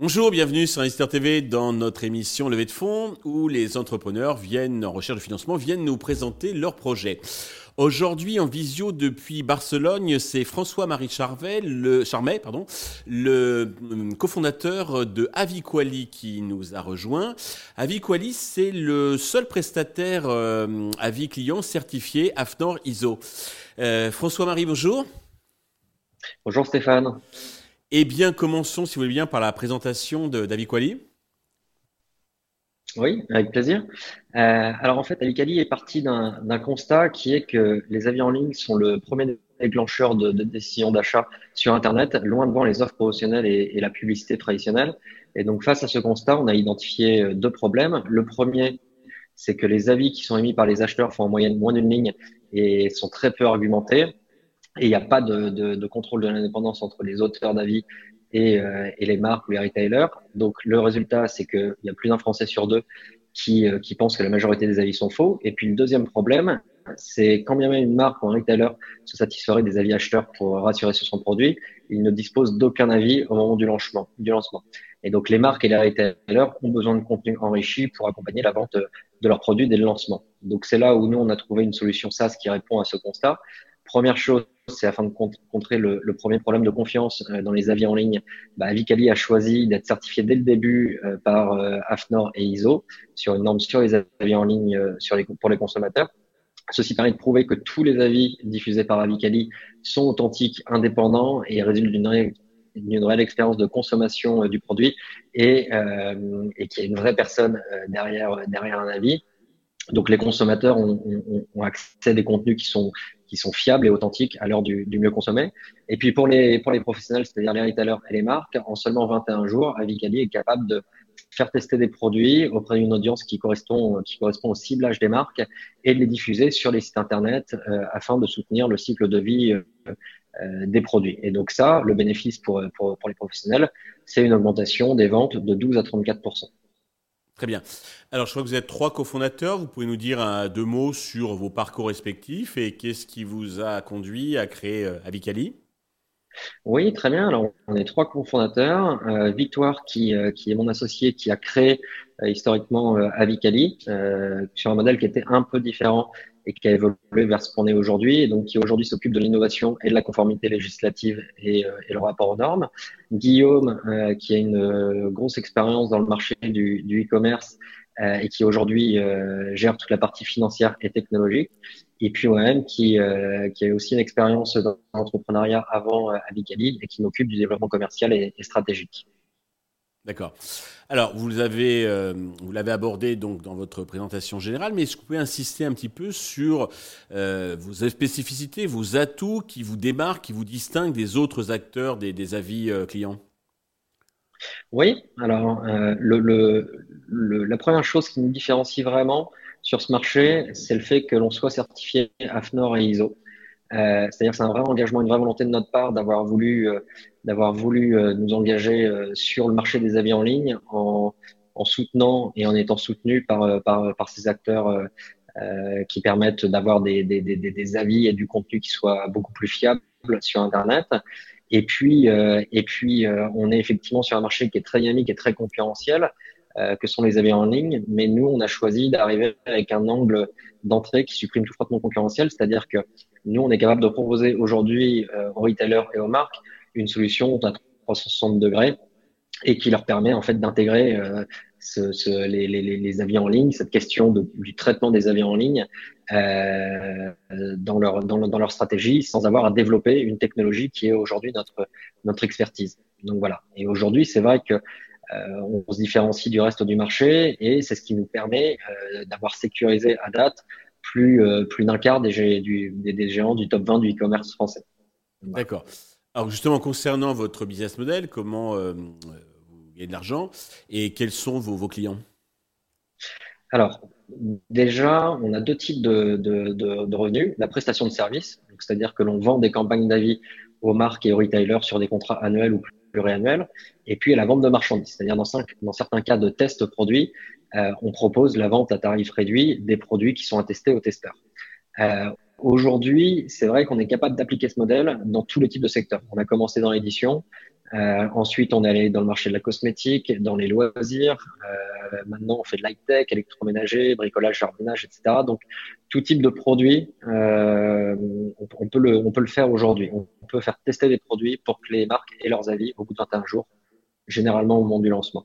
Bonjour, bienvenue sur Investir TV dans notre émission Levée de fonds où les entrepreneurs viennent en recherche de financement viennent nous présenter leurs projets. Aujourd'hui en visio depuis Barcelone, c'est François-Marie Charvet, le Charmet, pardon, le euh, cofondateur de Aviquali qui nous a rejoint. Aviquali, c'est le seul prestataire euh, avis client certifié AFNOR ISO. Euh, François-Marie, bonjour. Bonjour Stéphane. Eh bien, commençons, si vous voulez bien, par la présentation d'Aviquali. Oui, avec plaisir. Euh, alors en fait, Aviquali est parti d'un constat qui est que les avis en ligne sont le premier déclencheur de, de décision d'achat sur Internet, loin devant les offres promotionnelles et, et, la publicité traditionnelle. Et donc face à ce constat, on a identifié euh, deux problèmes. Le premier, c'est que les avis qui sont émis par les acheteurs font en moyenne moins d'une ligne et sont très peu argumentés et il n'y a pas de, contrôle de l'indépendance entre les auteurs d'avis et, euh, et, les marques ou les retailers. Donc le résultat, c'est qu'il y a plus d'un Français sur deux qui, euh, qui pense que la majorité des avis sont faux. Et puis le deuxième problème, c'est quand bien même une marque ou un retailer se satisferait des avis acheteurs pour rassurer sur son produit, il ne dispose d'aucun avis au moment du lancement. Du lancement. Et donc les marques et les retailers ont besoin de contenu enrichi pour accompagner la vente de leurs produits dès le lancement. Donc c'est là où nous, on a trouvé une solution SaaS qui répond à ce constat. Première chose, c'est afin de contrer le, premier problème de confiance euh, dans les avis en ligne. Bah, Avicali a choisi d'être certifié dès le début euh, par euh, AFNOR et ISO sur une norme sur les avis en ligne pour les consommateurs. Ceci permet de prouver que tous les avis diffusés par Avicali sont authentiques, indépendants et résultent d'une réelle, expérience de consommation du produit et, et qu'il y a une vraie personne derrière, un avis. Donc les consommateurs ont, accès à des contenus qui sont qui sont fiables et authentiques à l'heure du, du, mieux consommé. Et puis pour les pour les professionnels, c'est-à-dire les retailers et les marques, en seulement 21 jours, Avicali est capable de faire tester des produits auprès d'une audience qui correspond qui correspond au ciblage des marques et de les diffuser sur les sites internet euh, afin de soutenir le cycle de vie euh, euh, des produits. Et donc ça, le bénéfice pour pour, pour les professionnels, c'est une augmentation des ventes de 12 à 34 Très bien. Alors, je crois que vous êtes trois cofondateurs. Vous pouvez nous dire un, deux mots sur vos parcours respectifs et qu'est-ce qui vous a conduit à créer euh, Avicali? Oui, très bien. Alors, on est trois cofondateurs. Euh, Victoire, qui, euh, qui est mon associé, qui a créé euh, historiquement Avicali sur un modèle qui était un peu différent et qui a évolué vers ce qu'on est aujourd'hui, et donc qui aujourd'hui s'occupe de l'innovation et de la conformité législative et, le rapport aux normes. Guillaume, qui a une grosse expérience dans le marché du, e-commerce et qui aujourd'hui gère toute la partie financière et technologique. Et puis moi-même, qui, qui a aussi une expérience dans l'entrepreneuriat avant Avicali et qui m'occupe du développement commercial et, et stratégique. D'accord. Alors, vous l'avez, euh, vous l'avez abordé donc dans votre présentation générale, mais est-ce que vous pouvez insister un petit peu sur euh, vos spécificités, vos atouts qui vous démarquent, qui vous distinguent des autres acteurs des, des avis euh, clients? Oui. Alors, euh, le, le, le, la première chose qui nous différencie vraiment sur ce marché, c'est le fait que l'on soit certifié AFNOR et ISO. Euh, c'est-à-dire que c'est un vrai engagement, une vraie volonté de notre part d'avoir voulu, euh, d'avoir voulu euh, nous engager euh, sur le marché des avis en ligne en, en soutenant et en étant soutenu par, euh, par, par ces acteurs euh, qui permettent d'avoir des, des, des, avis et du contenu qui soit beaucoup plus fiable sur Internet. Et puis, et puis on est effectivement sur un marché qui est très dynamique et très concurrentiel. Euh, que sont les avis en ligne, mais nous, on a choisi d'arriver avec un angle d'entrée qui supprime tout frottement concurrentiel, c'est-à-dire que nous, on est capable de proposer aujourd'hui euh, aux retailers et aux marques une solution à 360 degrés et qui leur permet en fait d'intégrer euh, ce, ce, les, les, les, avis en ligne, cette question du traitement des avis en ligne euh, dans, leur, dans, dans, leur stratégie sans avoir à développer une technologie qui est aujourd'hui notre, notre expertise. Donc voilà. Et aujourd'hui, c'est vrai que on se différencie du reste du marché et c'est ce qui nous permet euh, d'avoir sécurisé à date plus, euh, plus d'un quart des, du, des, des, géants du top 20 du e-commerce français. Voilà. D'accord. Alors justement, concernant votre business model, comment euh, vous gagnez de l'argent et quels sont vos, vos clients? Alors, déjà, on a deux types de, de, de, de revenus. La prestation de service, c'est-à-dire que l'on vend des campagnes d'avis aux marques et aux retailers sur des contrats annuels ou pluriannuel, et puis à la vente de marchandises. C'est-à-dire dans, certains cas de tests produits, euh, on propose la vente à tarif réduit des produits qui sont attestés aux testeurs. Euh, Aujourd'hui, c'est vrai qu'on est capable d'appliquer ce modèle dans tous les types de secteurs. On a commencé dans l'édition, euh, ensuite on est allé dans le marché de la cosmétique, dans les loisirs. Euh, maintenant, on fait de l'high-tech, électroménager, bricolage, jardinage, etc. Donc, tout type de produit, euh, on, peut le, faire aujourd'hui. On peut faire tester des produits pour que les marques aient leurs avis au bout de 21 jours, généralement au moment du lancement.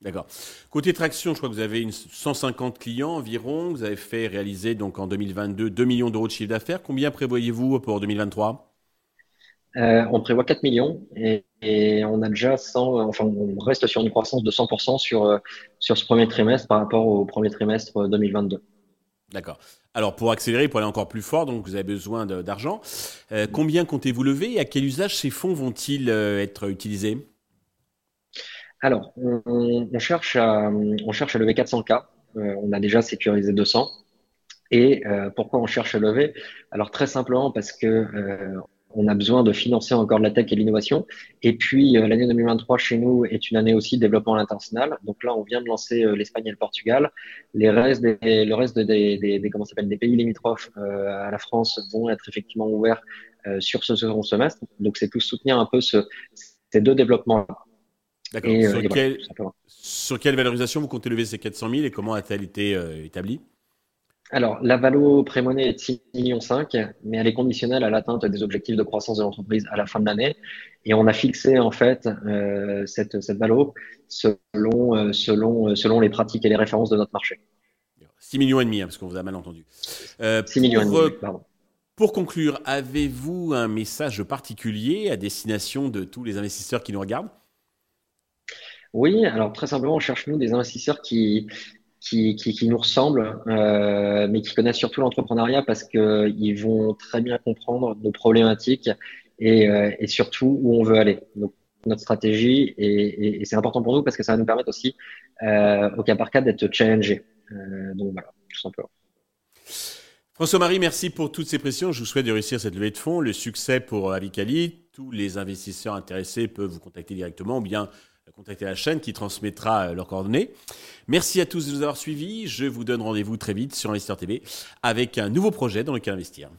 D'accord. Côté traction, je crois que vous avez une 150 clients environ. Vous avez fait réaliser donc en 2022 2 millions d'euros de chiffre d'affaires. Combien prévoyez-vous pour 2023 euh, On prévoit 4 millions et, on a déjà 100, enfin on reste sur une croissance de 100% sur, euh, sur ce premier trimestre par rapport au premier trimestre 2022. D'accord. Alors pour accélérer, pour aller encore plus fort, donc vous avez besoin d'argent. Euh, combien comptez-vous lever et à quel usage ces fonds vont-ils être utilisés? Alors, on, cherche à, on cherche à lever 400K. Euh, on a déjà sécurisé 200. Et euh, pourquoi on cherche à lever? Alors très simplement parce que euh, on a besoin de financer encore de la tech et l'innovation. Et puis l'année 2023 chez nous est une année aussi de développement à l'international. Donc là, on vient de lancer l'Espagne et le Portugal. Les restes des, le reste des, des, des comment s'appelle des pays limitrophes à la France vont être effectivement ouverts sur ce second semestre. Donc c'est pour soutenir un peu ce, ces deux développements. D'accord. Euh, sur, quelle valorisation vous comptez lever ces 400 000 et comment a-t-elle été euh, établie? Alors, la valo pré-monnaie est de 6,5 millions, mais elle est conditionnelle à l'atteinte des objectifs de croissance de l'entreprise à la fin de l'année. Et on a fixé en fait euh, cette, cette valo selon, selon, selon les pratiques et les références de notre marché. 6 millions et demi, hein, parce qu'on vous a mal entendu. 6 millions et demi, pardon. Pour conclure, avez-vous un message particulier à destination de tous les investisseurs qui nous regardent? Oui, alors très simplement, on cherche nous des investisseurs qui, qui, nous ressemblent, euh, mais qui connaissent surtout l'entrepreneuriat parce qu'ils vont très bien comprendre nos problématiques et, euh, et, surtout où on veut aller. Donc, notre stratégie, et, c'est important pour nous parce que ça va nous permettre aussi, euh, au cas par cas, d'être challengé. Euh, donc voilà, tout simplement. François-Marie, merci pour toutes ces pressions. Je vous souhaite de réussir cette levée de fonds, le succès pour Avicali. Tous les investisseurs intéressés peuvent vous contacter directement ou bien contacter la chaîne qui transmettra euh, leurs coordonnées. Merci à tous de nous avoir suivis. Je vous donne rendez-vous très vite sur Investir TV avec un nouveau projet dans lequel investir.